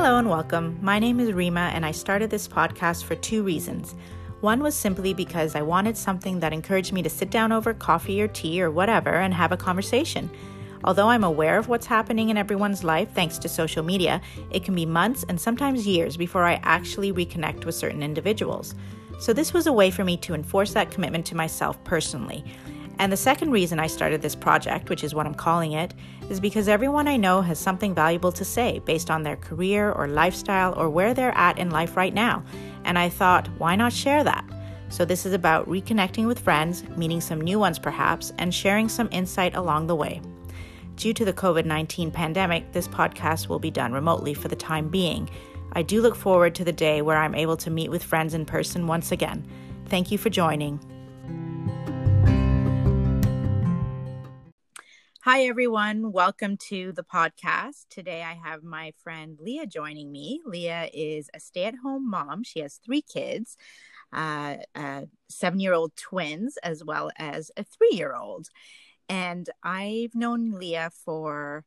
Hello and welcome. My name is Rima, and I started this podcast for two reasons. One was simply because I wanted something that encouraged me to sit down over coffee or tea or whatever and have a conversation. Although I'm aware of what's happening in everyone's life thanks to social media, it can be months and sometimes years before I actually reconnect with certain individuals. So, this was a way for me to enforce that commitment to myself personally. And the second reason I started this project, which is what I'm calling it, is because everyone I know has something valuable to say based on their career or lifestyle or where they're at in life right now. And I thought, why not share that? So, this is about reconnecting with friends, meeting some new ones perhaps, and sharing some insight along the way. Due to the COVID 19 pandemic, this podcast will be done remotely for the time being. I do look forward to the day where I'm able to meet with friends in person once again. Thank you for joining. Hi, everyone. Welcome to the podcast. Today I have my friend Leah joining me. Leah is a stay at home mom. She has three kids uh, uh, seven year old twins, as well as a three year old. And I've known Leah for,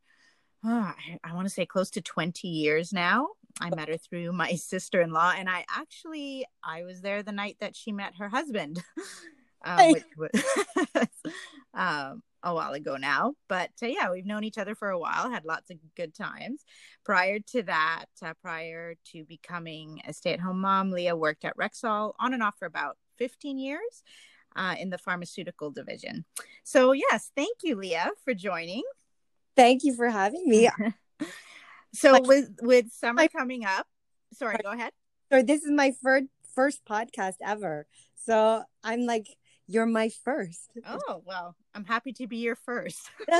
oh, I, I want to say close to 20 years now. I met her through my sister in law, and I actually I was there the night that she met her husband, um, which was um, a while ago now. But uh, yeah, we've known each other for a while, had lots of good times. Prior to that, uh, prior to becoming a stay-at-home mom, Leah worked at Rexall on and off for about 15 years uh, in the pharmaceutical division. So, yes, thank you, Leah, for joining. Thank you for having me. so, like, with with summer coming up, sorry, go ahead. So, this is my first first podcast ever. So, I'm like, you're my first. Oh well, I'm happy to be your first.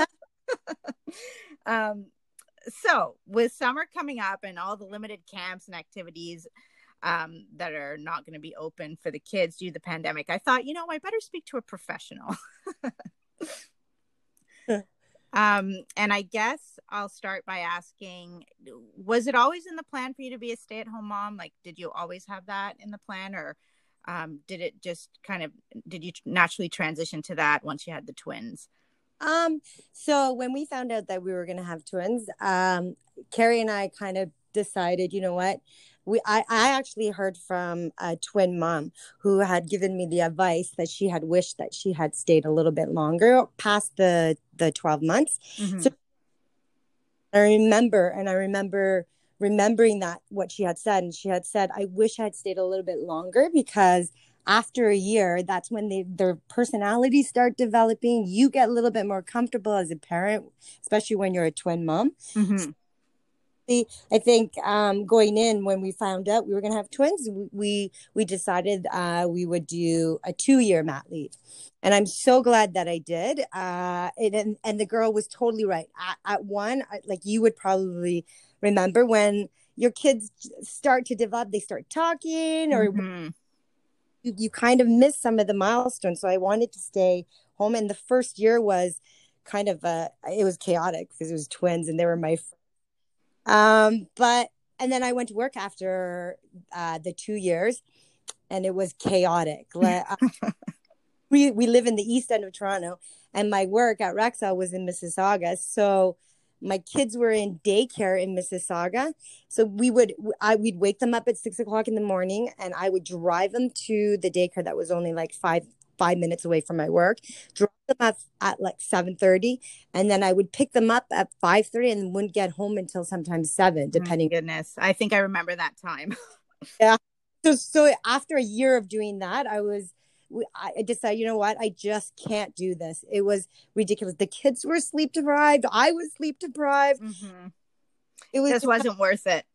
um, so with summer coming up and all the limited camps and activities um, that are not going to be open for the kids due to the pandemic, I thought, you know, I better speak to a professional. um, and I guess I'll start by asking Was it always in the plan for you to be a stay at home mom? Like, did you always have that in the plan, or um, did it just kind of, did you naturally transition to that once you had the twins? Um, so when we found out that we were going to have twins, um, Carrie and I kind of decided, you know what, we I, I actually heard from a twin mom who had given me the advice that she had wished that she had stayed a little bit longer past the the 12 months mm-hmm. so i remember and i remember remembering that what she had said and she had said i wish i had stayed a little bit longer because after a year that's when they, their personalities start developing you get a little bit more comfortable as a parent especially when you're a twin mom mm-hmm. I think um, going in when we found out we were going to have twins, we we decided uh, we would do a two year mat leave, and I'm so glad that I did. Uh, and and the girl was totally right. At, at one, like you would probably remember when your kids start to develop, they start talking, or mm-hmm. you, you kind of miss some of the milestones. So I wanted to stay home, and the first year was kind of a it was chaotic because it was twins and they were my um, but and then I went to work after uh, the two years, and it was chaotic. Uh, we we live in the east end of Toronto, and my work at Rexall was in Mississauga, so my kids were in daycare in Mississauga. So we would I we'd wake them up at six o'clock in the morning, and I would drive them to the daycare that was only like five five minutes away from my work, drop them at, at like 7.30, and then I would pick them up at 5.30 and wouldn't get home until sometimes 7, depending. Oh goodness. I think I remember that time. yeah. So, so after a year of doing that, I was, I decided, you know what? I just can't do this. It was ridiculous. The kids were sleep deprived. I was sleep deprived. Mm-hmm. It was just wasn't worth it.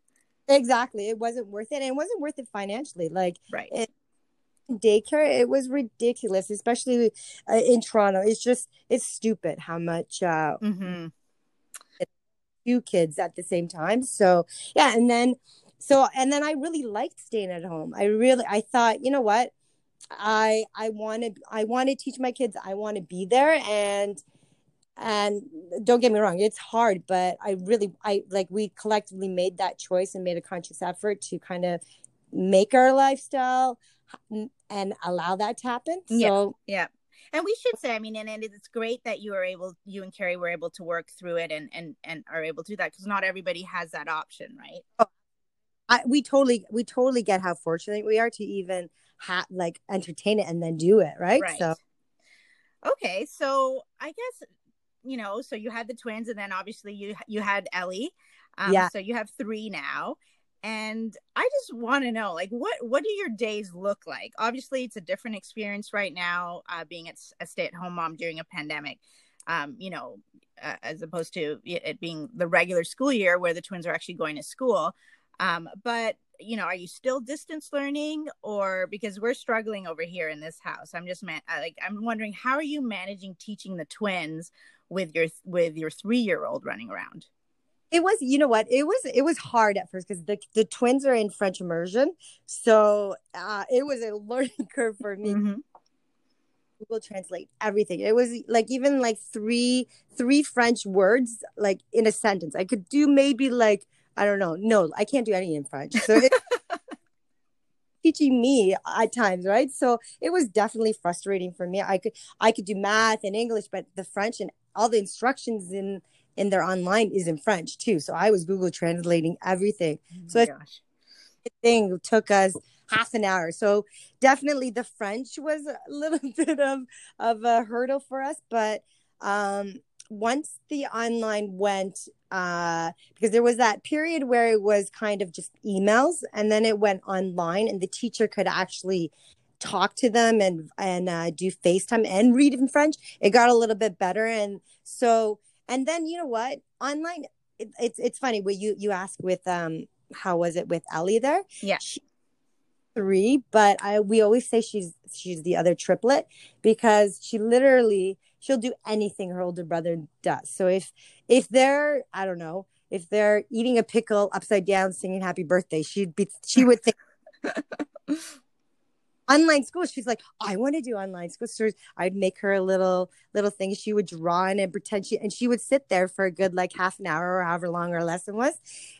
Exactly. It wasn't worth it. And it wasn't worth it financially. Like, right. It, daycare it was ridiculous especially uh, in toronto it's just it's stupid how much uh mm-hmm. two kids at the same time so yeah and then so and then i really liked staying at home i really i thought you know what i i wanted i want to teach my kids i want to be there and and don't get me wrong it's hard but i really i like we collectively made that choice and made a conscious effort to kind of make our lifestyle and allow that to happen. So yeah, yeah. And we should say, I mean, and, and it's great that you are able, you and Carrie were able to work through it and and and are able to do that because not everybody has that option, right? Oh, I, we totally we totally get how fortunate we are to even have like entertain it and then do it right, Right. so Okay, so I guess you know, so you had the twins, and then obviously you you had Ellie. Um, Yeah. So you have three now, and I just want to know, like, what what do your days look like? Obviously, it's a different experience right now, uh, being a stay at home mom during a pandemic. Um, you know, uh, as opposed to it being the regular school year where the twins are actually going to school. Um, but you know, are you still distance learning, or because we're struggling over here in this house? I'm just man, like I'm wondering how are you managing teaching the twins with your with your three year old running around? it was you know what it was it was hard at first because the, the twins are in french immersion so uh, it was a learning curve for me Mhm. google translate everything it was like even like three three french words like in a sentence i could do maybe like i don't know. No i can't do any in french. So it, teaching me at times right? So it was definitely frustrating for me. I could i could do math and english but the french and all the instructions in in their online is in french too. So i was google translating everything. So Oh my gosh. thing took us half an hour. So definitely the French was a little bit of of a hurdle for us, but um once the online went uh because there was that period where it was kind of just emails and then it went online and the teacher could actually talk to them and and uh, do FaceTime and read in French. It got a little bit better and so and then you know what? Online it, it's it's funny what you you ask with um how was it with Ellie there? Yeah. She, three, but I we always say she's she's the other triplet because she literally she'll do anything her older brother does. So if if they're I don't know if they're eating a pickle upside down singing happy birthday, she'd be she would think online school she's like i want to do online school so i'd make her a little little thing she would draw in and pretend she and she would sit there for a good like half an hour or however long her lesson was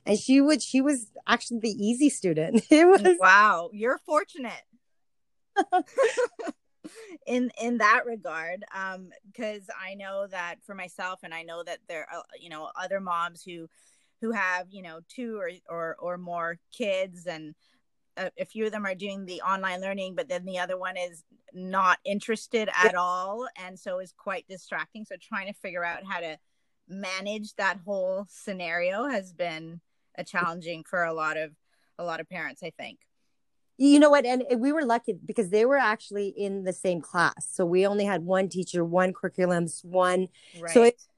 and she would she was actually the easy student it was Wow, you're fortunate. in in that regard um because i know that for myself and i know that there are you know other moms who who have you know two or or, or more kids and a, a few of them are doing the online learning but then the other one is not interested at all and so is quite distracting. So trying to figure out how to manage that whole scenario has been a challenging for a lot of a lot of parents i think you know what? And we were lucky because they were actually in the same class. So we only had one teacher one curriculums one right So it's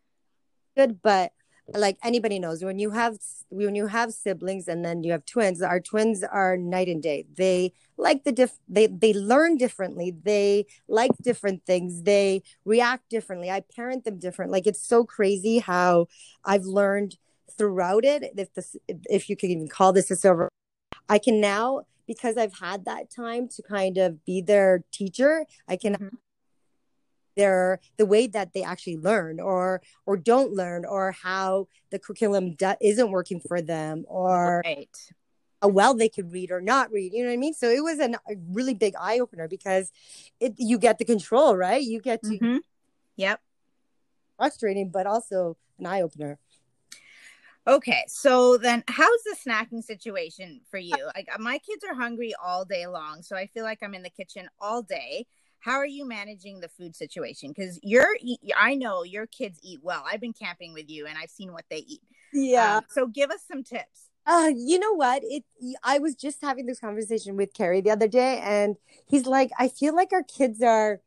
good but like anybody knows when you have when you have siblings and then you have twins our twins are night and day. They like the diff they they learn differently. They like different things. They react differently. I parent them different. Like it's so crazy how i've learned throughout it if this if you can even call this a silver i can now because i've had that time to kind of be their teacher i can Mhm. their the way that they actually learn or or don't learn or how the curriculum do, isn't working for them or right how well they could read or not read you know what i mean so it was an, a really big eye opener because it you get the control right you get to Mhm. Yep. frustrating but also an eye opener Okay. So then, how's the snacking situation for you? Like, my kids are hungry all day long, so I feel like I'm in the kitchen all day. How are you managing the food situation? Because you're, I know your kids eat well. I've been camping with you, and I've seen what they eat. yeah Um, so give us some tips. Uh, you know what? It. I was just having this conversation with Carrie the other day, and he's like, "I feel like our kids are,"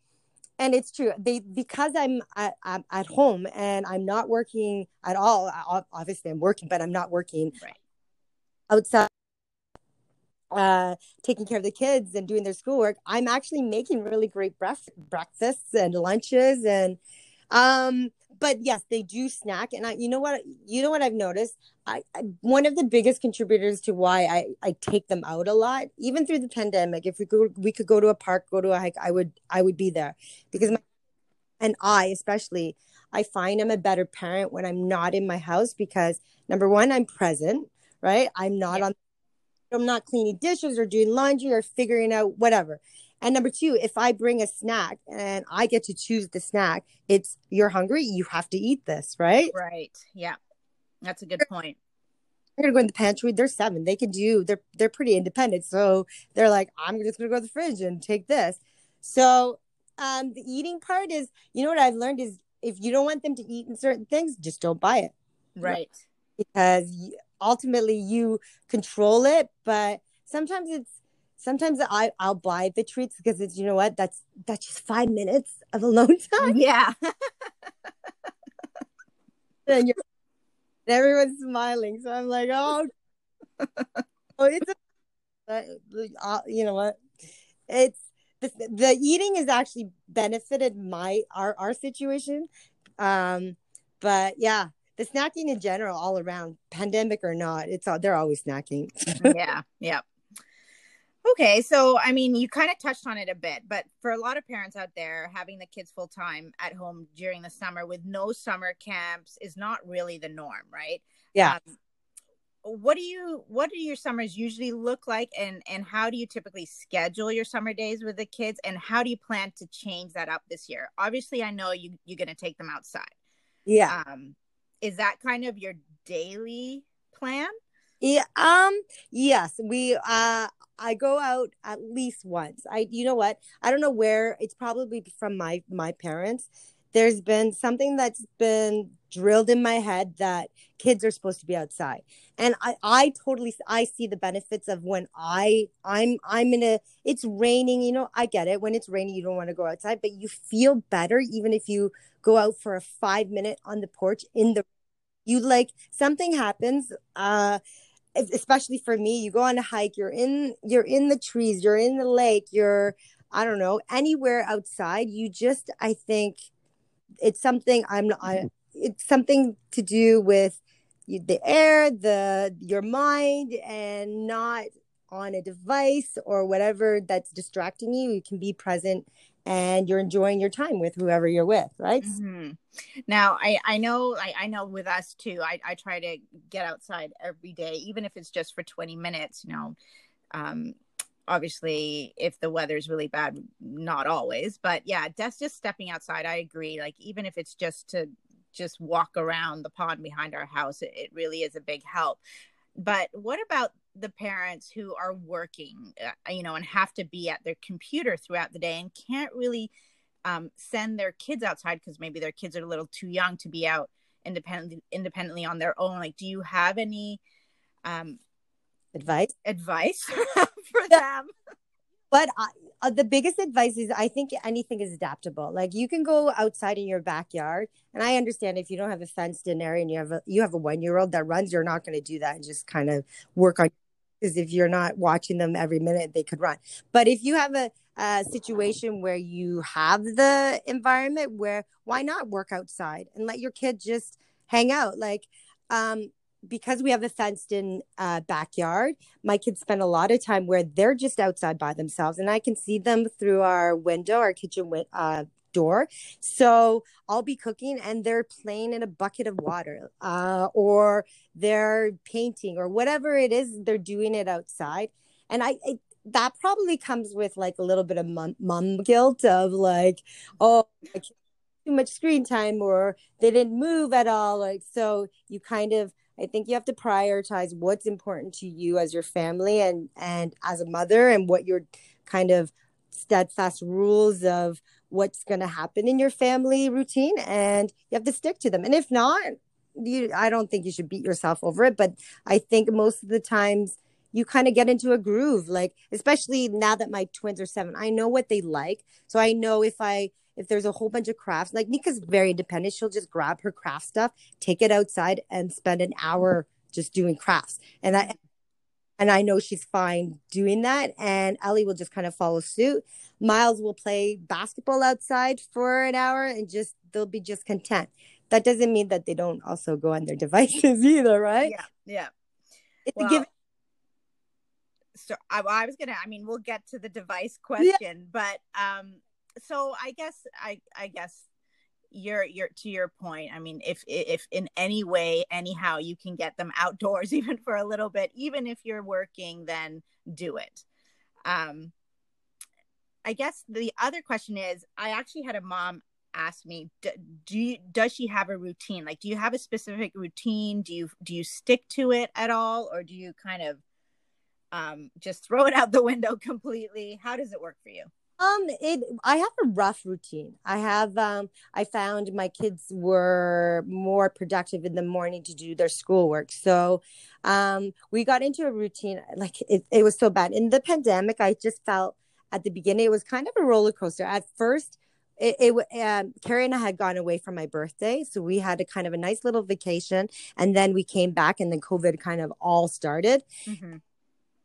and it's true. They because I'm at, I'm at home and I'm not working at all. I- Obviously, I'm working, but I'm not working Right. outside, uh, taking care of the kids and doing their schoolwork. I'm actually making really great bref- breakfasts and lunches, and um. But yes, they do snack, and I. You know what? You know what I've noticed. I, I one of the biggest contributors to why I, I take them out a lot, even through the pandemic. If we could we could go to a park, go to a hike, I would I would be there because my and I especially I find I'm a better parent when I'm not in my house because number one I'm present, right? I'm not on. I'm not cleaning dishes or doing laundry or figuring out whatever. And number two, if I bring a snack and I get to choose the snack, it's you're hungry, you have to eat this, right? Right. Yeah. That's a good point. I'm gonna go in the pantry. They're seven. They can do. They're they're pretty independent. So they're like, I'm just gonna go to the fridge and take this. So um, the eating part is, you know what I've learned is if you don't want them to eat in certain things, just don't buy it. Right. Because ultimately you control it, but sometimes it's sometimes I I'll buy the treats because it's you know what that's that's just five minutes of alone time. Yeah. and you're and everyone's smiling, so I'm like, oh, oh it's a, uh, you know what, it's the, the eating has actually benefited my our our situation, um, but yeah, the snacking in general, all around, pandemic or not, it's all they're always snacking. yeah, yeah. Okay, so I mean, you kind of touched on it a bit, but for a lot of parents out there, having the kids full time at home during the summer with no summer camps is not really the norm, right? Yeah. Um, what do you what do your summers usually look like and and how do you typically schedule your summer days with the kids and how do you plan to change that up this year obviously i know you you're going to take them outside yeah um is that kind of your daily plan yeah um yes we uh I go out at least once. I you know what? I don't know where it's probably from my my parents. There's been something that's been drilled in my head that kids are supposed to be outside. And I I totally I see the benefits of when I I'm I'm in a it's raining, you know, I get it. When it's raining you don't want to go outside, but you feel better even if you go out for a 5 minute on the porch in the you like something happens uh especially for me you go on a hike you're in you're in the trees you're in the lake you're i don't know anywhere outside you just i think it's something i'm I, it's something to do with the air the your mind and not on a device or whatever that's distracting you. You can be present and you're enjoying your time with whoever you're with right? Mm-hmm. now i i know I, I know with us too I, I try to get outside every day even if it's just for 20 minutes you know. Um obviously if the weather's really bad not always but yeah that's just stepping outside i agree like even if it's just to just walk around the pond behind our house it, it really is a big help. But what about the parents who are working, uh, you know, and have to be at their computer throughout the day and can't really um, send their kids outside because maybe their kids are a little too young to be out independently independently on their own. Like, do you have any um, advice advice for them? But I, uh, the biggest advice is I think anything is adaptable. Like you can go outside in your backyard, and I understand if you don't have a fenced in area and you have a you have a one year old that runs, you're not going to do that and just kind of work on because if you're not watching them every minute, they could run. But if you have a, a situation where you have the environment where why not work outside and let your kid just hang out? Like, um, because we have a fenced in uh, backyard, my kids spend a lot of time where they're just outside by themselves and I can see them through our window, our kitchen uh, door. So I'll be cooking and they're playing in a bucket of water uh, or they're painting or whatever it is, they're doing it outside. And I, I that probably comes with like a little bit of mom, mom guilt of like, oh, too much screen time or they didn't move at all. Like, so you kind of, I think you have to prioritize what's important to you as your family and and as a mother and what your kind of steadfast rules of what's going to happen in your family routine and you have to stick to them. And if not you i don't think you should beat yourself over it but i think most of the times you kind of get into a groove like especially now that my twins are seven i know what they like. So i know if i if there's a whole bunch of crafts like nika's very independent she'll just grab her craft stuff take it outside and spend an hour just doing crafts and i and i know she's fine doing that and ellie will just kind of follow suit Miles will play basketball outside for an hour and just they'll be just content. That doesn't mean that they don't also go on their devices either, right? Yeah, yeah. It's well, give- so I, I, was gonna. I mean, we'll get to the device question, yeah. but um, so I guess I I guess you're you're to your point. I mean, if if in any way, anyhow, you can get them outdoors even for a little bit, even if you're working, then do it. Um, I guess the other question is I actually had a mom ask me, do you, does she have a routine? Like, do you have a specific routine? Do you do you stick to it at all, or do you kind of um, just throw it out the window completely? How does it work for you? Um, it I have a rough routine. I have um I found my kids were more productive in the morning to do their schoolwork. So um we got into a routine like it, it was so bad. In the pandemic, I just felt at the beginning it was kind of a roller coaster. At first, it, it um, Carrie and I had gone away for my birthday, so we had a kind of a nice little vacation, and then we came back, and then COVID kind of all started. Mm-hmm.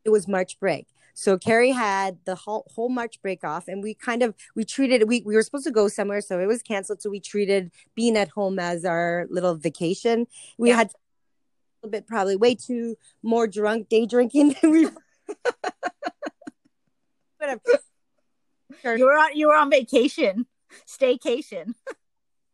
It was March break, so Carrie had the whole, whole March break off, and we kind of we treated we we were supposed to go somewhere, so it was canceled. So we treated being at home as our little vacation. We yeah. had a little bit probably way too more drunk day drinking than we. Whatever. you were on you were on vacation, staycation.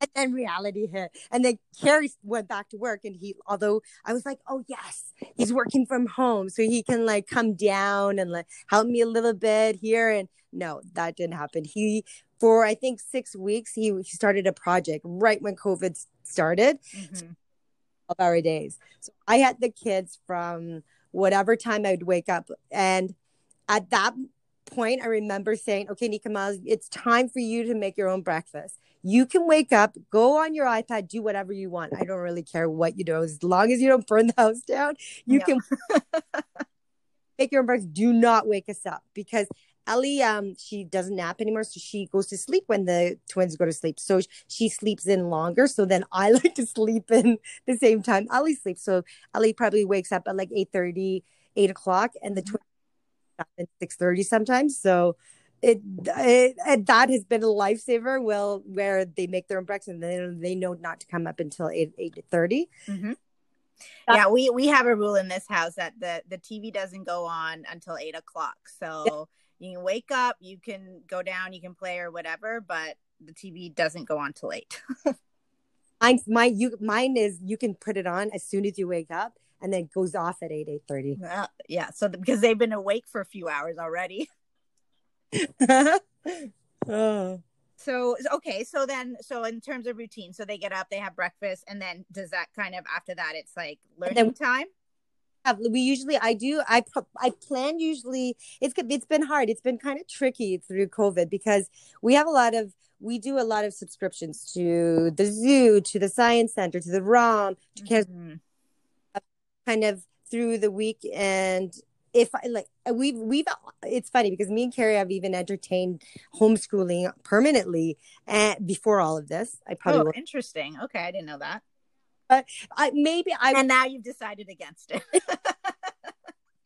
and then reality hit. And then carrie went back to work and he although i was like oh yes he's working from home so he can like come down and like help me a little bit here. And no that didn't happen. He for i think six weeks he, he started a project right when covid started. Mm-hmm. 12 hour days. So i had the kids from whatever time i'd wake up. And at that point, I remember saying, okay, Nika Miles, it's time for you to make your own breakfast. You can wake up, go on your iPad, do whatever you want. I don't really care what you do. As long as you don't burn the house down, you can make your own breakfast. Do not wake us up because Ellie, um, she doesn't nap anymore, so she goes to sleep when the twins go to sleep. So she sleeps in longer. So then I like to sleep in the same time Ellie sleeps. So Ellie probably wakes up at like 8 30, 8 o'clock, and the mm-hmm. twins at six thirty sometimes. So it, it, that has been a lifesaver. Well, where they make their own breakfast and they they know not to come up until eight eight thirty. Mm-hmm. Yeah, we we have a rule in this house that the the TV doesn't go on until eight o'clock. So yeah. you can wake up, you can go down, you can play or whatever, but the TV doesn't go on till eight. mine, my you mine is you can put it on as soon as you wake up and then goes off at 8 8 30 uh, yeah so the, because they've been awake for a few hours already oh. so okay so then so in terms of routine so they get up they have breakfast and then does that kind of after that it's like learning then, time we usually i do i i plan usually it's it's been hard it's been kind of tricky through covid because we have a lot of we do a lot of subscriptions to the zoo to the science center to the rom to mm-hmm kind of through the week and if I like uh, we've we've it's funny because me and Carrie have even entertained homeschooling permanently and before all of this. I probably oh, interesting. Okay, I didn't know that. But I maybe I and now you've decided against it.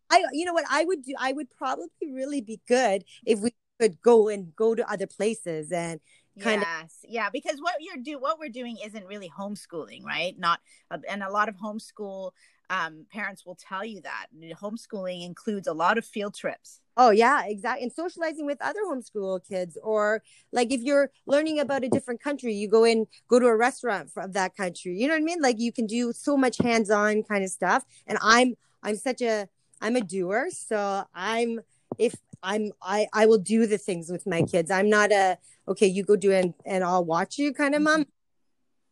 I you know what I would do I would probably really be good if we could go and go to other places and kind yes. of yeah because what you're do what we're doing isn't really homeschooling right not uh, and a lot of homeschool um, parents will tell you that homeschooling includes a lot of field trips. Oh yeah, exactly. And socializing with other homeschool kids, or like if you're learning about a different country, you go in, go to a restaurant of that country. You know what I mean? Like you can do so much hands-on kind of stuff. And I'm, I'm such a, I'm a doer. So I'm, if I'm, I, I will do the things with my kids. I'm not a, okay, you go do it and, and I'll watch you kind of mom.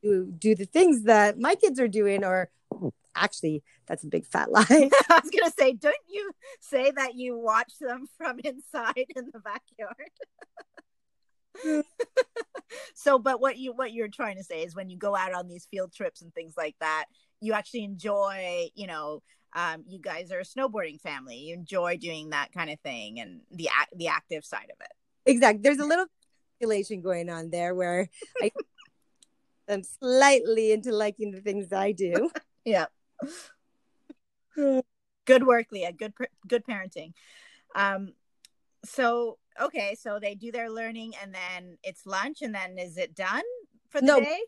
Do, do the things that my kids are doing, or actually that's a big fat lie i was gonna say don't you say that you watch them from inside in the backyard so but what you what you're trying to say is when you go out on these field trips and things like that you actually enjoy you know um, you guys are a snowboarding family you enjoy doing that kind of thing and the the active side of it exactly there's a little relation going on there where i am slightly into liking the things i do yeah good work, Leah. Good good parenting. Um, so okay, so they do their learning, and then it's lunch, and then is it done for the no. day?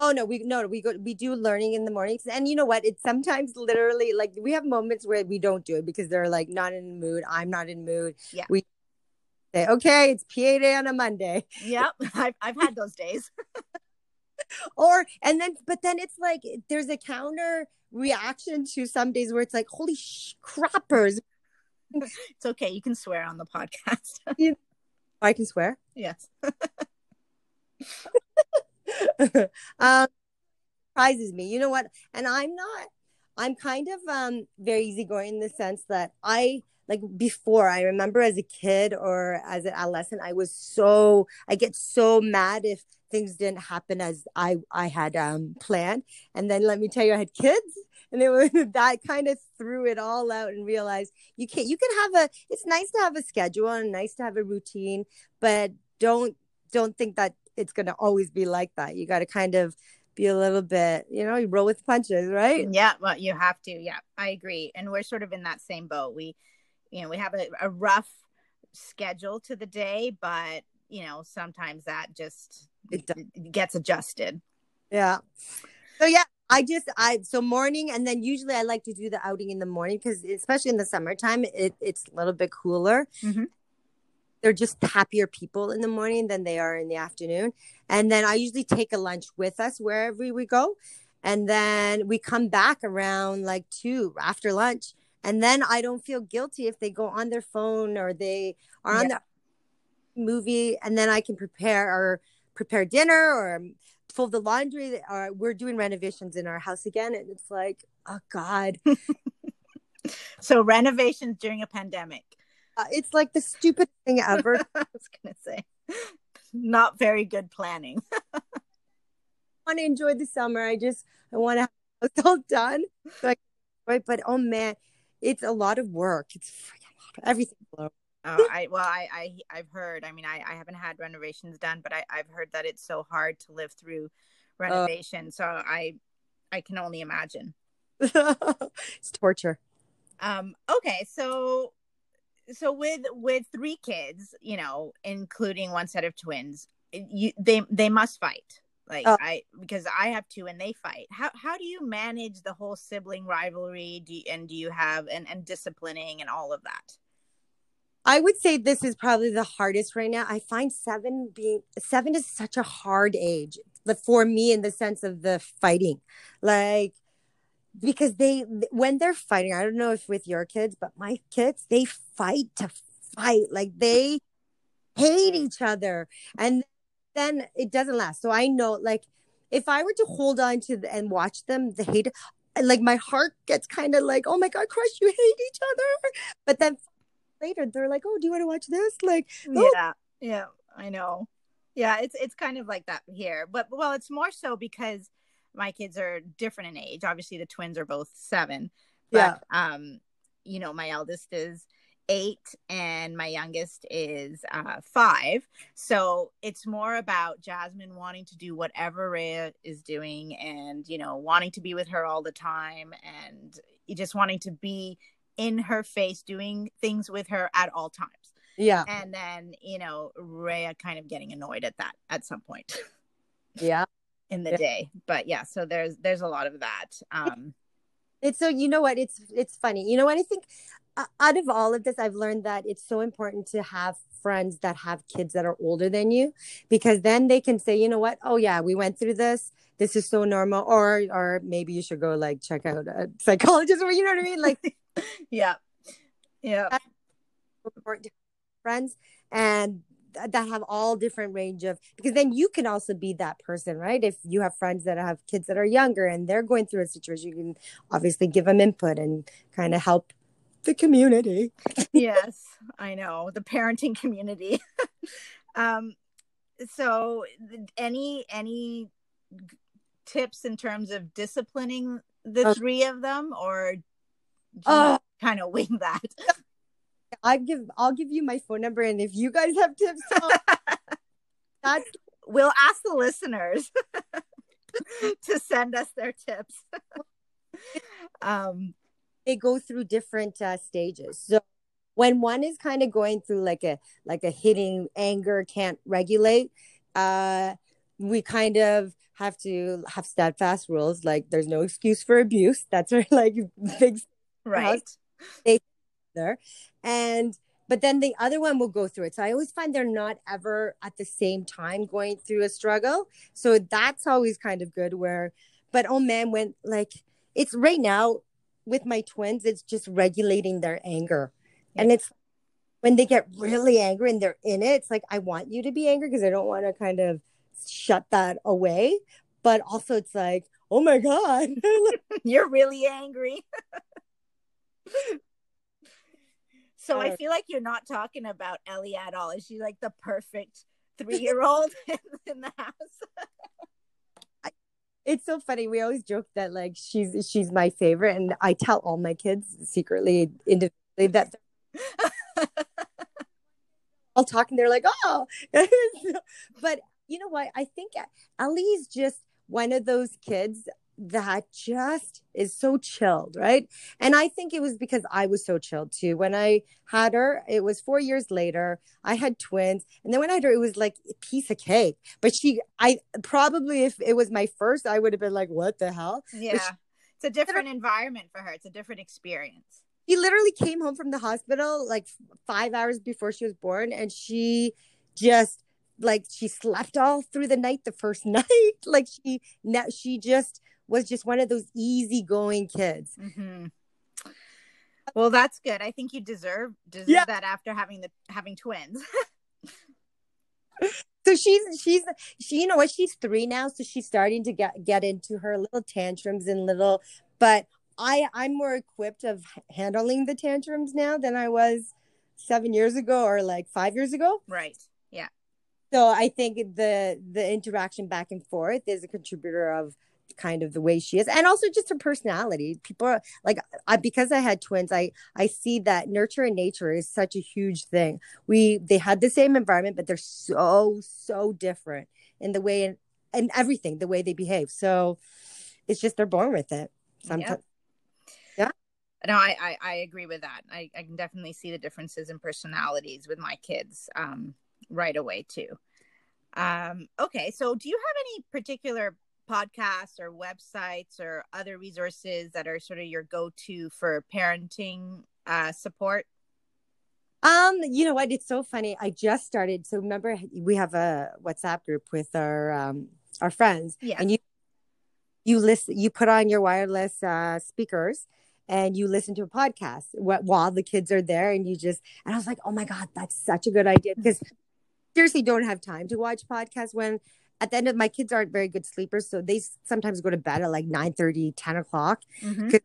Oh no, we no we go we do learning in the mornings, and you know what? It's sometimes literally like we have moments where we don't do it because they're like not in the mood. I'm not in mood. Yeah. We say okay, it's PA day on a Monday. Yep, I've I've had those days. or and then but then it's like there's a counter reaction to some days where it's like holy sh- crappers it's okay you can swear on the podcast i can swear yes um, surprises me. You know what? And I'm not. I'm kind of um very easygoing in the sense that I like before i remember as a kid or as an adolescent i was so i get so mad if things didn't happen as i i had um planned and then let me tell you i had kids and it was that kind of threw it all out and realized you can't you can have a it's nice to have a schedule and nice to have a routine but don't don't think that it's going to always be like that. You got to kind of be a little bit you know you roll with punches right? Yeah well you have to yeah i agree and we're sort of in that same boat. We you know we have a, a rough schedule to the day but you know sometimes that just it gets adjusted. Yeah. So yeah i just i so morning and then usually i like to do the outing in the morning because especially in the summertime it, it's a little bit cooler. Mm-hmm. They're just happier people in the morning than they are in the afternoon and then i usually take a lunch with us wherever we go and then we come back around like two after lunch and then I don't feel guilty if they go on their phone or they are on yeah. the movie, and then I can prepare or prepare dinner or fold the laundry. Or we're doing renovations in our house again, and it's like, oh God. so renovations during a pandemic. Uh, it's like the stupid thing ever. I was gonna say, not very good planning. I want to enjoy the summer. I just I want to have it all done. So I, right, but oh man, it's a lot of work. It's freaking lot of everything. Oh, I well, I, I I've heard. I mean, I, I haven't had renovations done, but I I've heard that it's so hard to live through renovation. Uh, so I I can only imagine. it's torture. Um. Okay. So so with with three kids, you know, including one set of twins, you they they must fight. Like oh. i because i have two and they fight. How how do you manage the whole sibling rivalry? Do you, and do you have and and disciplining and all of that? I would say this is probably the hardest right now. I find seven being seven is such a hard age for me in the sense of the fighting. Like because they when they're fighting i don't know if with your kids but my kids they fight to fight like they hate each other and then it doesn't last. So I know, like, if I were to hold on to the, and watch them, the hate, like my heart gets kind of like, oh my god, Crush, you hate each other. But then later they're like, oh, do you want to watch this? Like, oh. yeah, yeah, I know. Yeah, it's it's kind of like that here, but well, it's more so because my kids are different in age. Obviously, the twins are both seven. But, yeah. Um, you know, my eldest is eight and my youngest is uh, five. So it's more about Jasmine wanting to do whatever Rhea is doing and, you know, wanting to be with her all the time and just wanting to be in her face, doing things with her at all times. Yeah. And then, you know, Rhea kind of getting annoyed at that at some point. Yeah. In the yeah. day. But yeah, so there's there's a lot of that. Um it's so you know what it's it's funny you know what i think out of all of this, I've learned that it's so important to have friends that have kids that are older than you because then they can say, you know what? Oh yeah, we went through this. This is so normal. Or or maybe you should go like check out a psychologist or you know what I mean? Like yeah. Yeah. Friends and that have all different range of because then you can also be that person right if you have friends that have kids that are younger and they're going through a situation you can obviously give them input and kind of help the community. yes, I know the parenting community. um, so any any tips in terms of disciplining the uh, three of them, or uh, kind of wing that? I give I'll give you my phone number, and if you guys have tips, that's we'll ask the listeners to send us their tips. um they go through different uh, stages. So when one is kind of going through like a like a hitting anger can't regulate, uh, we kind of have to have steadfast rules. Like there's no excuse for abuse. That's where like big right there, and but then the other one will go through it. So I always find they're not ever at the same time going through a struggle. So that's always kind of good. Where, but oh man, when like it's right now with my twins, it's just regulating their anger. Yeah. And it's when they get really angry and they're in it, it's like, I want you to be angry because I don't want to kind of shut that away. But also, it's like, oh my God. You're really angry. so I uh, feel like you're not talking about Ellie at all. Is she like the perfect three year old in the house? it's so funny. We always joke that like she's she's my favorite, and I tell all my kids secretly individually that all talking. They're like, oh, but you know what? I think Ellie's just one of those kids that just is so chilled, right? And I think it was because I was so chilled too. When I had her, it was four years later. I had twins, and then when I had her, it was like a piece of cake. But she, I probably if it was my first, I would have been like, "What the hell?" Yeah, she, it's a different environment for her. It's a different experience. She literally came home from the hospital like five hours before she was born, and she just like she slept all through the night the first night like she now she just was just one of those easygoing kids. Mm-hmm. Well, that's good. I think you deserve deserve yeah. that after having the having twins. so she's she's she you know what she's three now, so she's starting to get get into her little tantrums and little. But I I'm more equipped of handling the tantrums now than I was seven years ago or like five years ago. Right. Yeah. So I think the the interaction back and forth is a contributor of kind of the way she is and also just her personality. People are like I, because i had twins i i see that nurture and nature is such a huge thing. We they had the same environment but they're so so different in the way and, and everything the way they behave. So it's just they're born with it sometimes yeah. yeah. No I, I, I agree with that. I, I can definitely see the differences in personalities with my kids um right away too. Um okay so do you have any particular podcasts or websites or other resources that are sort of your go-to for parenting uh, support? Um, you know what? It's so funny. I just started. So remember, we have a WhatsApp group with our um our friends. Yeah. And you you listen. You put on your wireless uh, speakers and you listen to a podcast while the kids are there, and you just. And I was like, oh my god, that's such a good idea because seriously don't have time to watch podcasts when at the end of my kids aren't very good sleepers so they sometimes go to bed at like 9 30 10 o'clock. Mm-hmm.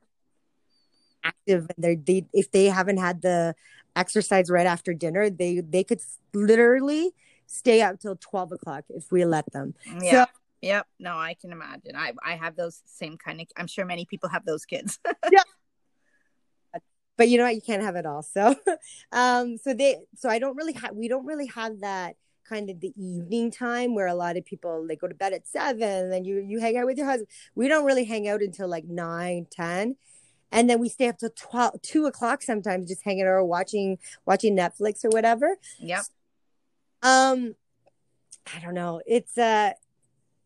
active and they're they if they haven't had the exercise right after dinner they they could literally stay up till 12 o'clock if we let them. Yeah so, yep. No i can imagine. I i have those same kind of i'm sure many people have those kids. Yeah. But you know what? You can't have it all. So um so they so i don't really have we don't really have that kind of the evening time where a lot of people they go to bed at seven and then you you hang out with your husband. We don't really hang out until like nine ten and then we stay up till 12 2 o'clock sometimes just hanging out or watching watching netflix or whatever. Yep. Um i don't know. It's uh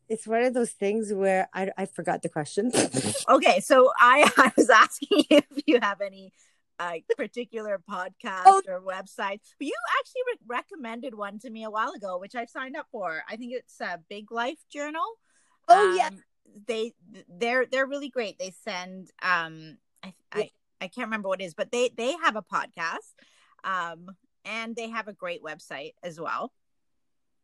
it's one of those things where I, I forgot the question. okay, so I, I was asking if you have any a particular podcast oh. or website. But you actually re- recommended one to me a while ago, which I've signed up for. I think it's a Big Life Journal. Oh um, yeah, they they're they're really great. They send um I, I I can't remember what it is, but they they have a podcast, um, and they have a great website as well.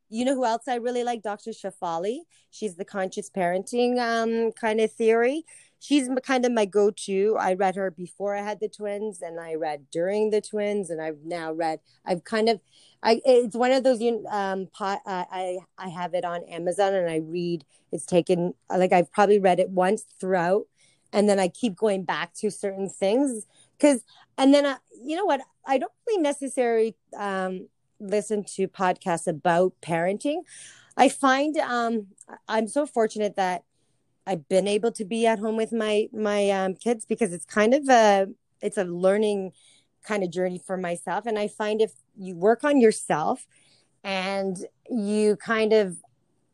You know who else I really like? Dr. Shefali. She's the conscious parenting um kind of theory she's kind of my go-to. I read her before I had the twins, and I read during the twins, and I've now read. I've kind of, I it's one of those um pot. Uh, I I have it on Amazon, and I read. It's taken like I've probably read it once throughout, and then I keep going back to certain things because, and then I, you know what? I don't really necessarily um listen to podcasts about parenting. I find um I'm so fortunate that I've been able to be at home with my my um, kids because it's kind of a it's a learning kind of journey for myself. And I find if you work on yourself and you kind of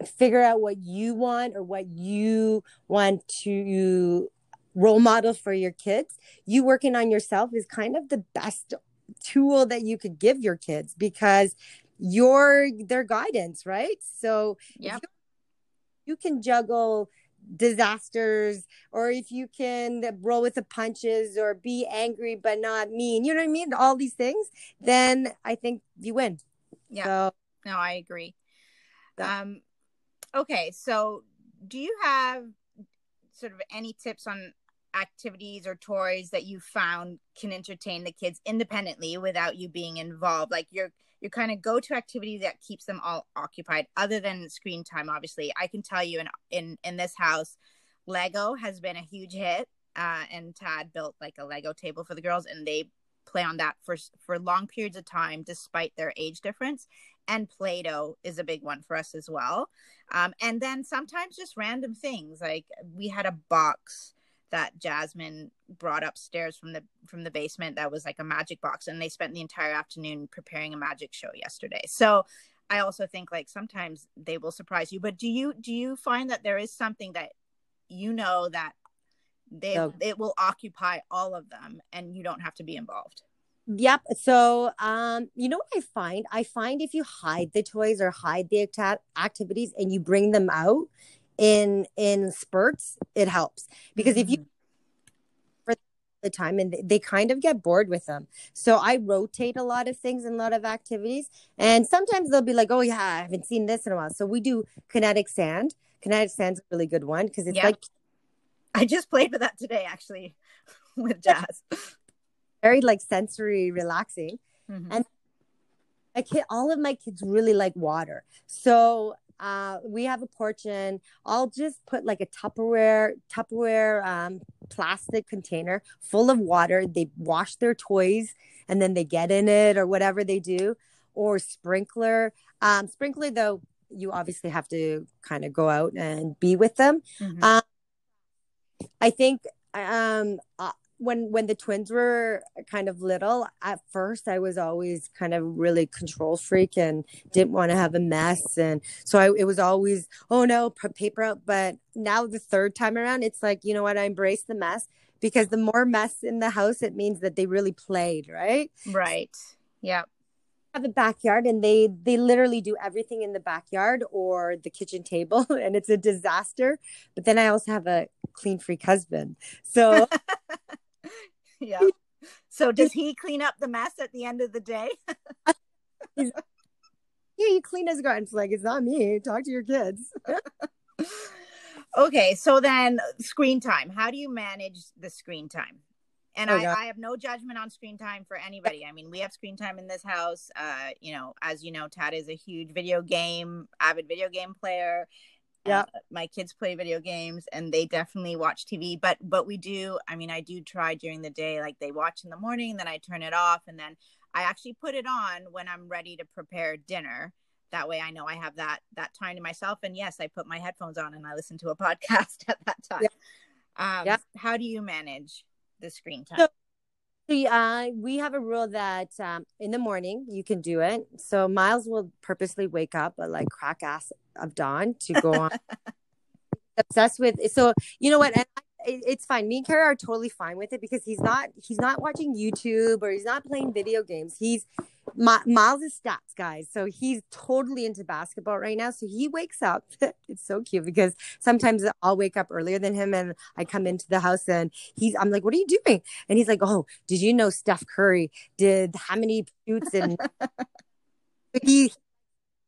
figure out what you want or what you want to role model for your kids, you working on yourself is kind of the best tool that you could give your kids because you're their guidance, right? So yeah. You, you can juggle disasters or if you can roll with the punches or be angry but not mean you know what i mean? All these things then i think you win. Yeah. So, no i agree. Um Okay, so do you have sort of any tips on activities or toys that you found can entertain the kids independently without you being involved? Like your your kind of go to activity that keeps them all occupied, other than screen time. Obviously, I can tell you in in in this house, Lego has been a huge hit. Uh, and Tad built like a Lego table for the girls, and they play on that for for long periods of time, despite their age difference and Play-Doh is a big one for us as well. Um, and then sometimes just random things like we had a box that Jasmine brought upstairs from the from the basement that was like a magic box and they spent the entire afternoon preparing a magic show yesterday. So I also think like sometimes they will surprise you, but do you do you find that there is something that you know that they it will occupy all of them and you don't have to be involved? Yep. So, um, you know what I find? I find if you hide the toys or hide the act- activities and you bring them out in in spurts, it helps because if you mm-hmm. for the time and they kind of get bored with them. So I rotate a lot of things and a lot of activities, and sometimes they'll be like, "Oh yeah, I haven't seen this in a while." So we do kinetic sand. Kinetic sand's a really good one because it's like I just played with that today actually with Jazz very like sensory relaxing. Mm-hmm. And I kid, all of my kids really like water. So uh, we have a porch and I'll just put like a Tupperware, Tupperware um, plastic container full of water. They wash their toys and then they get in it or whatever they do, or sprinkler. Um, sprinkler, though, you obviously have to kind of go out and be with them. Mm-hmm. Um, I think um, uh, when when the twins were kind of little at first i was always kind of really control freak and didn't want to have a mess. And so I, it was always oh no paper out. But now the third time around it's like you know what? I embrace the mess. Because the more mess in the house it means that they really played right? Right. Yeah have a backyard and they they literally do everything in the backyard or the kitchen table and it's a disaster. But then i also have a clean freak husband. So yeah. So does he clean up the mess at the end of the day? yeah, you clean his garden. It's like it's not me. Talk to your kids. okay, so then screen time. How do you manage the screen time? And oh, I, I, have no judgment on screen time for anybody. I mean, we have screen time in this house. Uh, you know, as you know, Tad is a huge video game, avid video game player yeah uh, my kids play video games and they definitely watch tv but but we do i mean i do try during the day like they watch in the morning then i turn it off and then i actually put it on when i'm ready to prepare dinner that way i know i have that that time to myself and yes i put my headphones on and i listen to a podcast at that time yeah. um yeah. how do you manage the screen time so- See, uh, we have a rule that um, in the morning you can do it. So Miles will purposely wake up at like crack ass of dawn to go on. obsessed with. So you know what? And it's fine. Me and Kara are totally fine with it because he's not he's not watching YouTube or he's not playing video games. He's my, Miles is stats, guys. So he's totally into basketball right now. So he wakes up. it's so cute because sometimes I'll wake up earlier than him and I come into the house and he's, I'm like, what are you doing? And he's like, oh, did you know Steph Curry did how many shoots and he,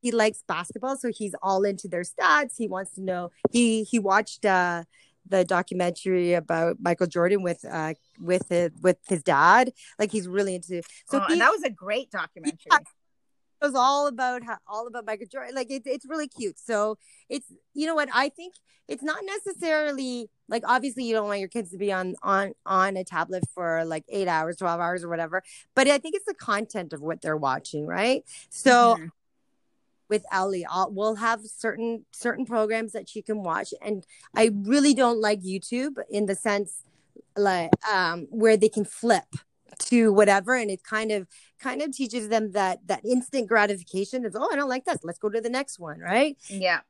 he likes basketball. So he's all into their stats. He wants to know, he, he watched, uh, the documentary about Michael Jordan with uh with his with his dad. Like he's really into. So oh, he, that was a great documentary. Yeah, it was all about how, all about Michael Jordan. Like it's it's really cute. So it's you know what I think it's not necessarily like obviously you don't want your kids to be on on on a tablet for like eight hours, twelve hours, or whatever. But I think it's the content of what they're watching, right? So. Mm-hmm with Ellie. I'll, we'll have certain certain programs that she can watch, and I really don't like YouTube in the sense like um, where they can flip to whatever, and it kind of kind of teaches them that that instant gratification is oh I don't like this, let's go to the next one, right? Yeah.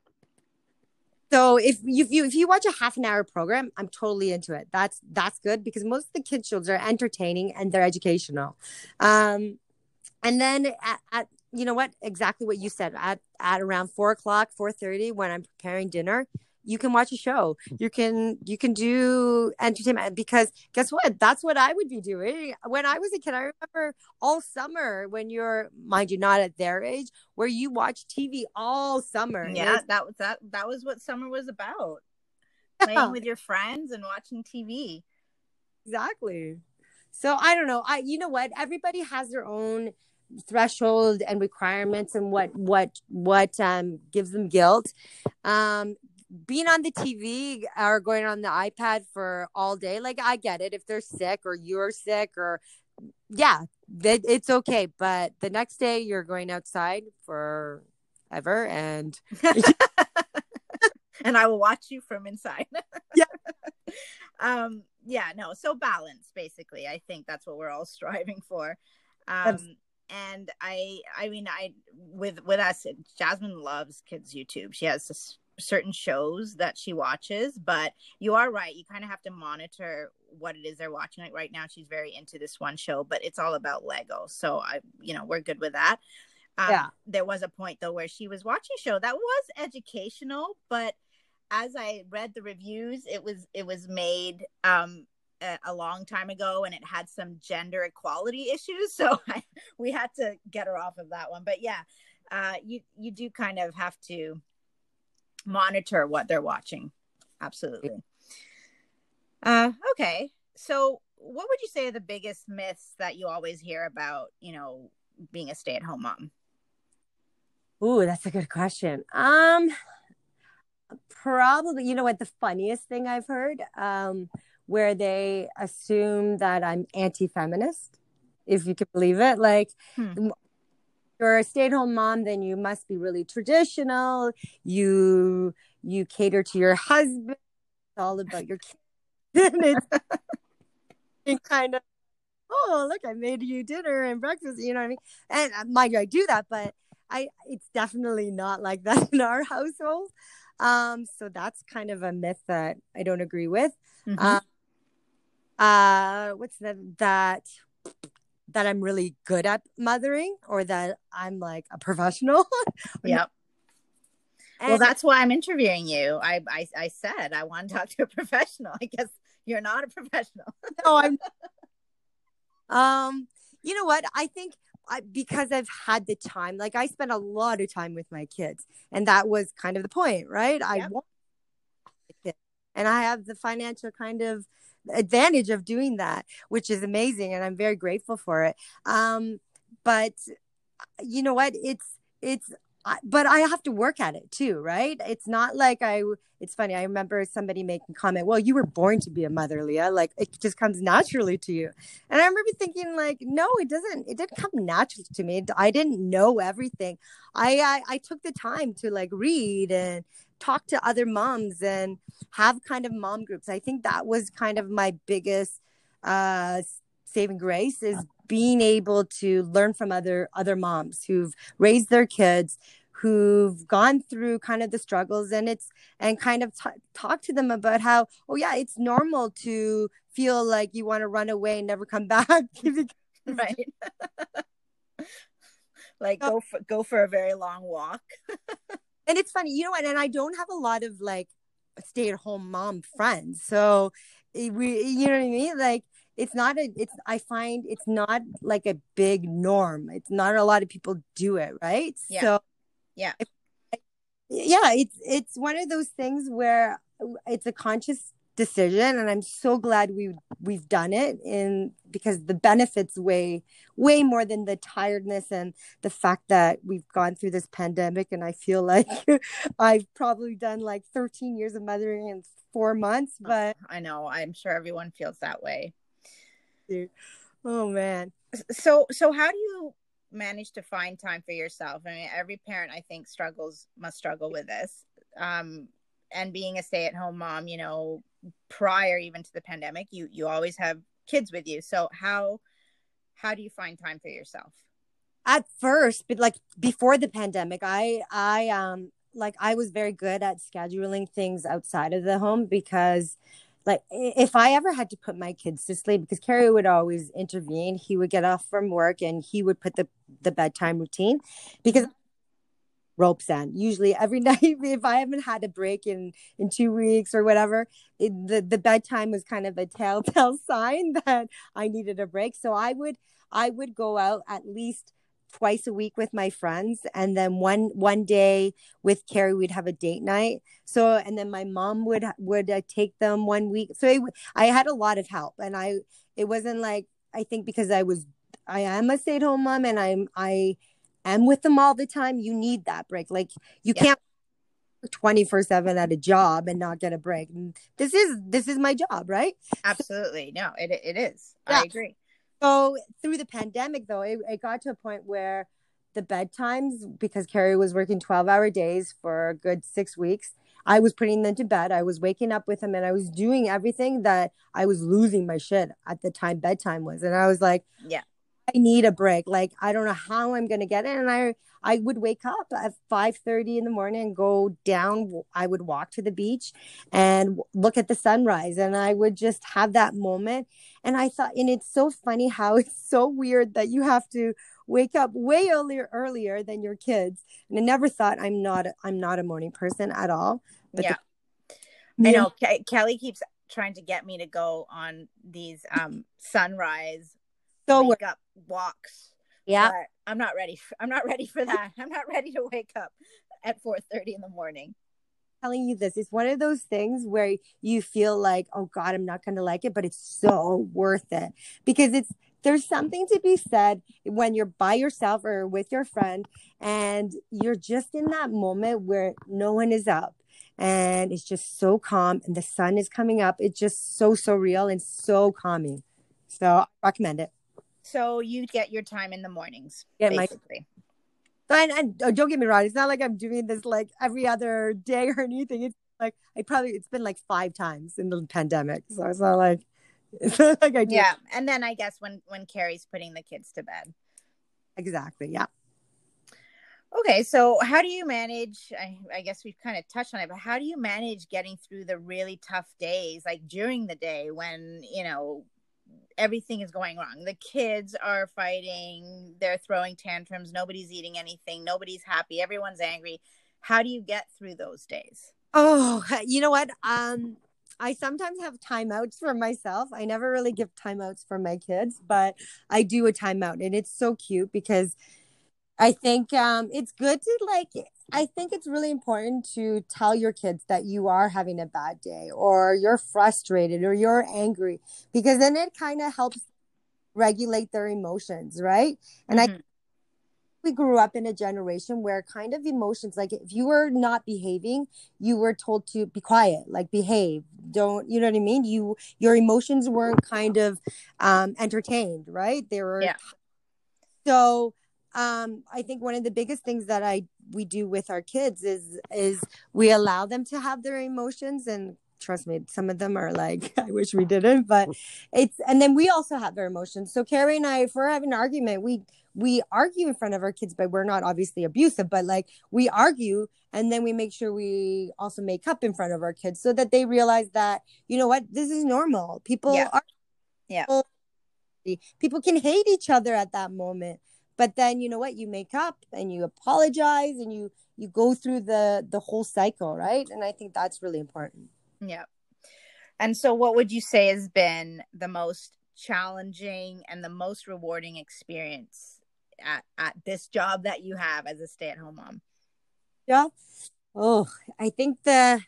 So if you, if you if you watch a half an hour program, I'm totally into it. That's that's good because most of the kids shows are entertaining and they're educational. Um, and then at, at you know what? Exactly what you said. At at around four o'clock four thirty when i'm preparing dinner you can watch a show. You can you can do entertainment because guess what? That's what i would be doing. When i was a kid i remember all summer when you're mind you not at their age where you watch tv all summer. Yeah that was that that was what summer was about. Playing with your friends and watching tv exactly. So i don't know. I you know what? Everybody has their own threshold and requirements and what what what um gives them guilt um being on the TV or going on the iPad for all day, like I get it if they're sick or you're sick or yeah, that it's okay. But the next day you're going outside for ever and and I will watch you from inside. yeah. um yeah, no, so balance basically. I think that's what we're all striving for. Um and I I mean I with with us Jasmine loves kids YouTube. She has this certain shows that she watches but you are right. You kind of have to monitor what it is they're watching. Like right now she's very into this one show but it's all about lego. So i you know we're good with that. Um, yeah. there was a point though where she was watching a show that was educational but as i read the reviews it was it was made um a, long time ago and it had some gender equality issues so I, we had to get her off of that one but yeah uh you you do kind of have to monitor what they're watching. Absolutely. Uh, okay. So, what would you say are the biggest myths that you always hear about, you know, being a stay at home mom? Ooh, that's a good question. Um, probably, you know what, the funniest thing I've heard, um, where they assume that I'm anti feminist, if you can believe it. Like, hmm. you're a stay-at-home mom then you must be really traditional. You you cater to your husband. It's all about your kids and it's kind of oh look i made you dinner and breakfast you know what i mean? And uh, mind you i do that but i it's definitely not like that in our household. Um so that's kind of a myth that i don't agree with. Mm-hmm. uh, uh what's that that that I'm really good at mothering or that I'm like a professional. yep. And well, that's why I'm interviewing you. I, I I said I want to talk to a professional. I guess you're not a professional. no, I'm. Um, you know what? I think I, because I've had the time, like I spent a lot of time with my kids, and that was kind of the point, right? Yep. I want, and I have the financial kind of advantage of doing that, which is amazing, and I'm very grateful for it. Um, but you know what? It's it's but I have to work at it too, right? It's not like I. It's funny. I remember somebody making comment. Well, you were born to be a mother, Leah. Like it just comes naturally to you. And I remember thinking, like, no, it doesn't. It didn't come naturally to me. I didn't know everything. I I, I took the time to like read and talk to other moms and have kind of mom groups. I think that was kind of my biggest uh, saving grace is being able to learn from other other moms who've raised their kids who've gone through kind of the struggles and it's and kind of t- talk to them about how oh yeah it's normal to feel like you want to run away and never come back right like go for go for a very long walk and it's funny, you know what? And I don't have a lot of like stay at home mom friends. So eh, we, you know what I mean? Like, it's not a, it's, I find it's not like a big norm. It's not a lot of people do it. Right. Yeah. So, yeah. Yeah. It's, it's one of those things where it's a conscious decision and i'm so glad we we've done it in because the benefits way way more than the tiredness and the fact that we've gone through this pandemic and i feel like i've probably done like 13 years of mothering in four months oh, but i know i'm sure everyone feels that way oh man so so how do you manage to find time for yourself. I mean every parent i think struggles must struggle with this. Um and being a stay-at-home mom you know prior even to the pandemic you you always have kids with you. So how how do you find time for yourself? At first but like before the pandemic i i um like i was very good at scheduling things outside of the home because like if i ever had to put my kids to sleep because Carrie would always intervene he would get off from work and he would put the the bedtime routine because mm-hmm. ropes end. Usually every night, if I haven't had a break in in two weeks or whatever, it, the the bedtime was kind of a telltale sign that I needed a break. So I would I would go out at least twice a week with my friends and then one one day with Carrie we'd have a date night. So and then my mom would would uh, take them one week. So it, I had a lot of help and I it wasn't like I think because I was I am a stay-at-home mom and I'm I am with them all the time you need that break. Like you yeah. can't 24 7 at a job and not get a break. This is this is my job right? Absolutely. No it, it is. Yeah. i agree so through the pandemic, though, it, it got to a point where the bedtimes, because Carrie was working 12 hour days for a good six weeks, I was putting them to bed. I was waking up with them and I was doing everything that I was losing my shit at the time bedtime was. And I was like, yeah, I need a break. Like, I don't know how I'm going to get it. And I, I would wake up at 5:30 in the morning and go down I would walk to the beach and look at the sunrise and I would just have that moment and I thought and it's so funny how it's so weird that you have to wake up way earlier earlier than your kids. And I never thought I'm not I'm not a morning person at all. But yeah. The, I know Ke- Kelly keeps trying to get me to go on these um sunrise so wake up walks. Yeah. I'm not ready for, i'm not ready for that. I'm not ready to wake up at 4 30 in the morning telling you this it's one of those things where you feel like oh god i'm not going to like it but it's so worth it. Because it's there's something to be said when you're by yourself or with your friend and you're just in that moment where no one is up and it's just so calm and the sun is coming up. It's just so so real and so calming. So i recommend it. So you get your time in the mornings, yeah, basically. My, and, and oh, don't get me wrong, it's not like I'm doing this like every other day or anything. It's like I probably it's been like five times in the pandemic, so it's not like it's not like I do. Yeah, and then I guess when when Carrie's putting the kids to bed. Exactly. Yeah. Okay, so how do you manage? I, I, guess we've kind of touched on it, but how do you manage getting through the really tough days, like during the day when you know everything is going wrong. The kids are fighting, they're throwing tantrums, nobody's eating anything, nobody's happy, everyone's angry. How do you get through those days? Oh, you know what? Um I sometimes have timeouts for myself. I never really give timeouts for my kids, but I do a timeout and it's so cute because I think um it's good to like I think it's really important to tell your kids that you are having a bad day or you're frustrated or you're angry because then it kind of helps regulate their emotions, right? And mm-hmm. I we grew up in a generation where kind of emotions like if you were not behaving you were told to be quiet like behave don't you know what i mean you your emotions weren't kind of um entertained right they were yeah. so um, I think one of the biggest things that I we do with our kids is is we allow them to have their emotions and trust me some of them are like i wish we didn't but it's and then we also have their emotions. So carrie and i if we're having an argument we we argue in front of our kids but we're not obviously abusive but like we argue and then we make sure we also make up in front of our kids so that they realize that you know what this is normal. People yeah. are yeah. people can hate each other at that moment but then you know what? You make up and you apologize and you you go through the the whole cycle right? And i think that's really important. Yeah. And so what would you say has been the most challenging and the most rewarding experience at, at this job that you have as a stay-at-home mom? Yeah. Oh i think the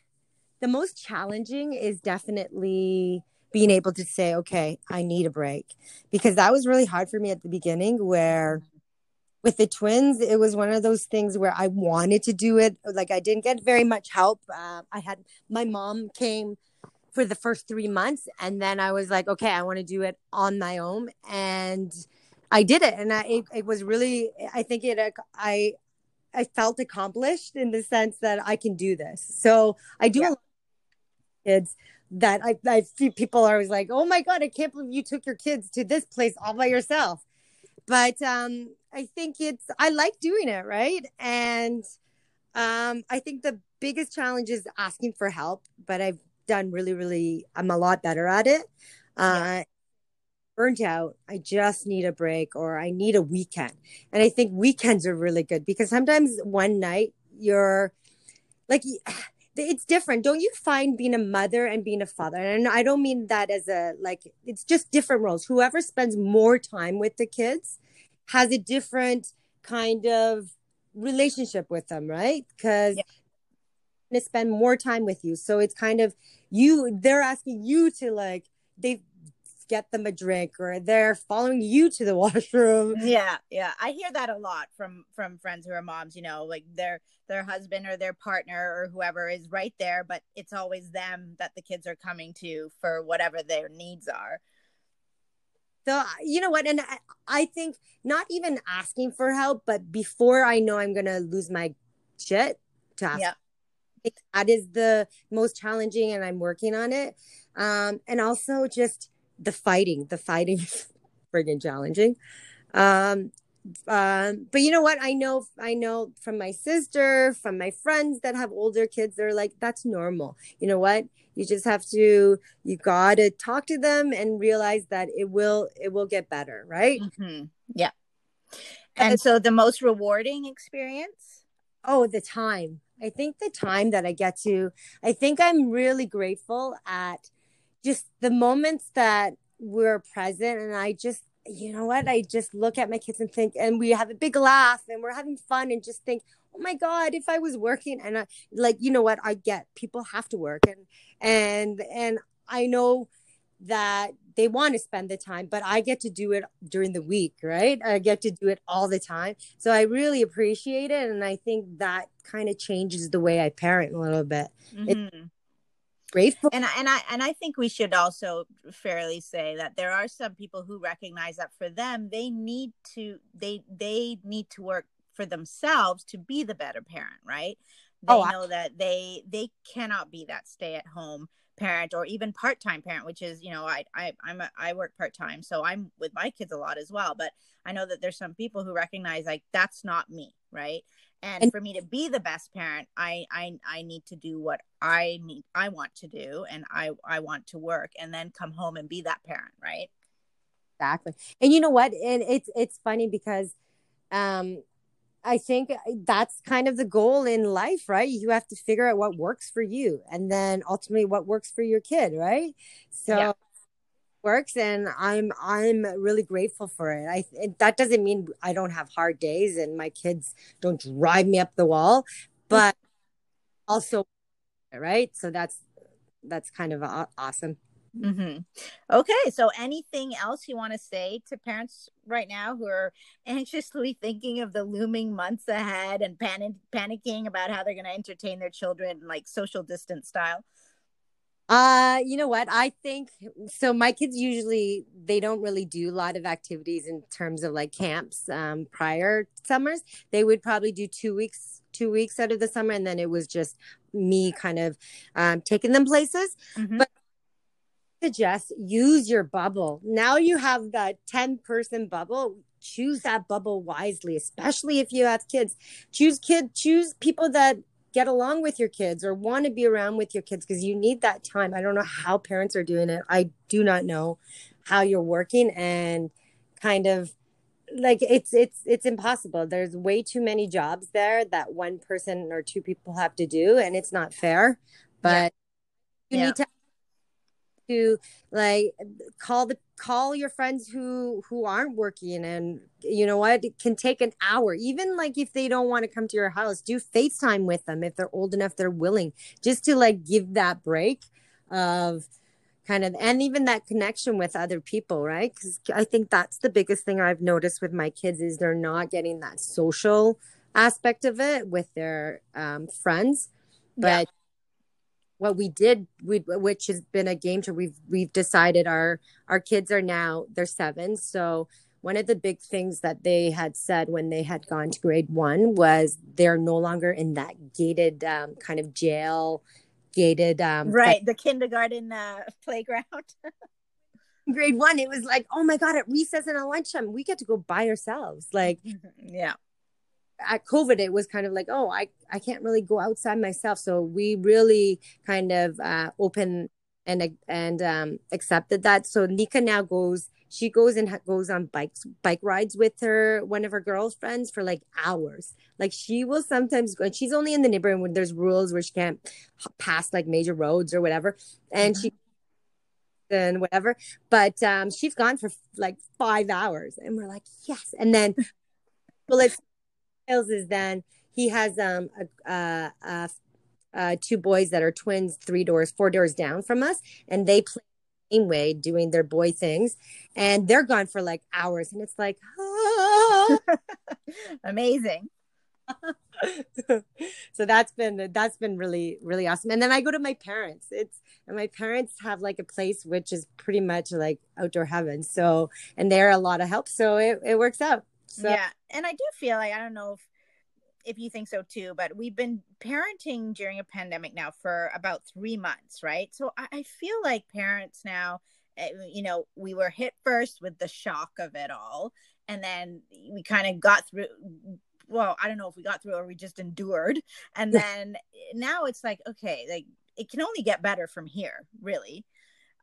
the most challenging is definitely being able to say okay i need a break. Because that was really hard for me at the beginning where with the twins it was one of those things where i wanted to do it like i didn't get very much help uh, i had my mom came for the first three months and then i was like okay i want to do it on my own and i did it and I, it, it was really i think it i i felt accomplished in the sense that i can do this so i do yeah. kids that I, I see people are always like, oh my God, I can't believe you took your kids to this place all by yourself. But um, I think it's I like doing it, right? And um, I think the biggest challenge is asking for help, but I've done really, really. I'm a lot better at it. Uh, burnt out. I just need a break, or I need a weekend. And I think weekends are really good because sometimes one night you're like it's different don't you find being a mother and being a father and i don't mean that as a like it's just different roles whoever spends more time with the kids has a different kind of relationship with them right? Because yeah. to spend more time with you. So it's kind of you they're asking you to like they get them a drink or they're following you to the washroom. Yeah yeah. I hear that a lot from from friends who are moms you know like their their husband or their partner or whoever is right there but it's always them that the kids are coming to for whatever their needs are so you know what? And I, I think not even asking for help but before i know i'm gonna lose my shit to ask yeah. That is the most challenging and i'm working on it. Um and also just the fighting the fighting is friggin challenging. Um um but you know what? I know i know from my sister from my friends that have older kids they're like that's normal. You know what you just have to you gotta talk to them and realize that it will it will get better right? Mm-hmm. yeah. And so the most rewarding experience? Oh the time. I think the time that i get to i think i'm really grateful at just the moments that we're present and i just you know what? I just look at my kids and think and we have a big laugh and we're having fun and just think oh my god if i was working and I, like you know what i get people have to work and and and i know that they want to spend the time but i get to do it during the week right? I get to do it all the time. So i really appreciate it and i think that kind of changes the way i parent a little bit. Mm-hmm. grateful. And and i and i think we should also fairly say that there are some people who recognize that for them they need to they they need to work for themselves to be the better parent right? They oh, know that they they cannot be that stay at home parent or even part-time parent which is you know i, I i'm a, i work part-time so i'm with my kids a lot as well but i know that there's some people who recognize like that's not me right? And, and for me to be the best parent i i i need to do what i need i want to do and i i want to work and then come home and be that parent right? Exactly. And you know what? And it's it's funny because um I think uh, that's kind of the goal in life, right? You have to figure out what works for you and then ultimately what works for your kid, right? So yeah. works and i'm i'm really grateful for it. I it, that doesn't mean i don't have hard days and my kids don't drive me up the wall mm-hmm. but also right? So that's that's kind of uh, awesome mm-hmm. okay so anything else you want to say to parents right now who are anxiously thinking of the looming months ahead and panic panicking about how they're going to entertain their children like social distance style uh, you know what? I think so. My kids usually they don't really do a lot of activities in terms of like camps. Um, prior summers, they would probably do two weeks, two weeks out of the summer, and then it was just me kind of um, taking them places. Mm-hmm. But suggest use your bubble. Now you have that ten person bubble. Choose that bubble wisely, especially if you have kids. Choose kid. Choose people that get along with your kids or want to be around with your kids because you need that time. I don't know how parents are doing it. I do not know how you're working and kind of like it's it's it's impossible. There's way too many jobs there that one person or two people have to do and it's not fair. But yeah. you yeah. need to to like call the call your friends who who aren't working and you know what it can take an hour. Even like if they don't want to come to your house do facetime with them if they're old enough they're willing just to like give that break of kind of and even that connection with other people right? Because i think that's the biggest thing i've noticed with my kids is they're not getting that social aspect of it with their um, friends. But yeah what we did we which has been a game changer. We've we've decided our our kids are now they're seven. So one of the big things that they had said when they had gone to grade one was they're no longer in that gated um, kind of jail gated um, right the kindergarten uh, playground. Grade one it was like oh my god at recess and at lunchtime we get to go by ourselves. Like yeah at COVID, it was kind of like, oh, I, I can't really go outside myself. So we really kind of uh, open and and um, accepted that. So Nika now goes she goes and ha- goes on bikes bike rides with her one of her girlfriends for like hours like she will sometimes go and she's only in the neighborhood when there's rules where she can't pass like major roads or whatever and mm-hmm. she and whatever but um she's gone for like five hours and we're like yes and then well it's is then he has um a, a, a uh, two boys that are twins, three doors, four doors down from us, and they play the same way, doing their boy things, and they're gone for like hours, and it's like, ah. amazing. so that's been that's been really really awesome. And then i go to my parents. It's and my parents have like a place which is pretty much like outdoor heaven. So and they're a lot of help. So it, it works out so. yeah and i do feel like i don't know if if you think so too, but we've been parenting during a pandemic now for about three months, right? So I, I feel like parents now, eh, you know, we were hit first with the shock of it all, and then we kind of got through. Well, I don't know if we got through or we just endured, and then now it's like okay, like it can only get better from here, really.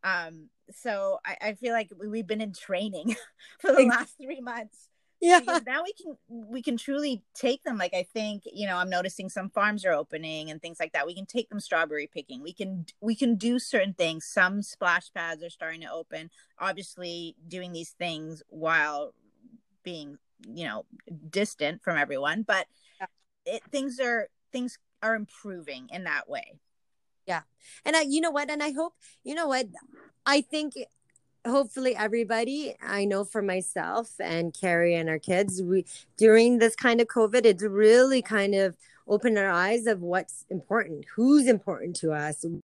Um, so I, I feel like we've been in training for the last three months yeah. because now we can we can truly take them like i think you know i'm noticing some farms are opening and things like that. We can take them strawberry picking. We can we can do certain things. Some splash pads are starting to open obviously doing these things while being you know distant from everyone but it, things are things are improving in that way. Yeah. And i you know what? And i hope you know what? I think hopefully everybody i know for myself and carrie and our kids we during this kind of covid it's really kind of opened our eyes of what's important who's important to us we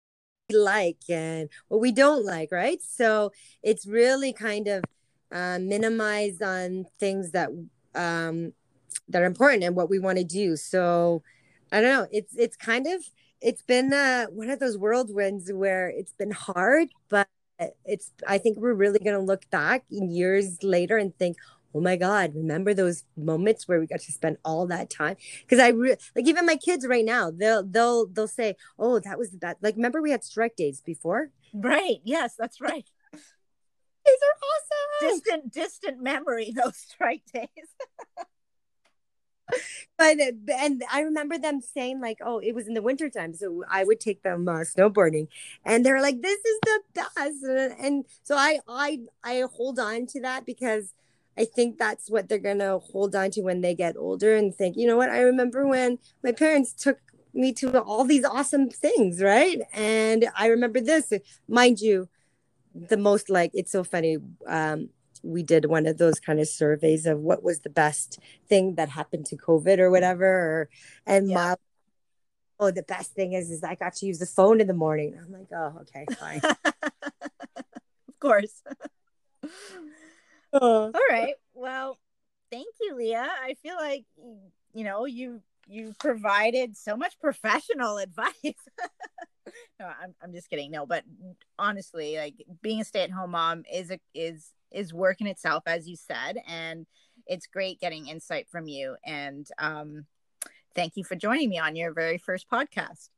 like and what we don't like right? So it's really kind of uh, minimize on things that um that are important and what we want to do. So i don't know it's it's kind of it's been uh, one of those whirlwinds where it's been hard but Eh, it's i think we're really going to look back years later and think oh my god remember those moments where we got to spend all that time? Because i re- like even my kids right now they'll they'll they'll say oh that was the best like remember we had strike days before? Right yes that's right. These are awesome! Distant distant memory those strike days but and I remember them saying like, "Oh, it was in the wintertime, so I would take them uh, snowboarding," and they're like, "This is the best," and, and so I I I hold on to that because I think that's what they're gonna hold on to when they get older and think, you know what? I remember when my parents took me to all these awesome things, right? And I remember this, mind you, the most like it's so funny. Um, we did one of those kind of surveys of what was the best thing that happened to COVID or whatever. Or, and yeah. my, oh, the best thing is, is I got to use the phone in the morning. I'm like, oh, okay, fine. of course. oh. All right. Well, thank you, Leah. I feel like, you know, you, you provided so much professional advice. no, I'm, I'm just kidding. No, but honestly, like being a stay-at-home mom is a, is is work in itself, as you said, and it's great getting insight from you. And um, thank you for joining me on your very first podcast.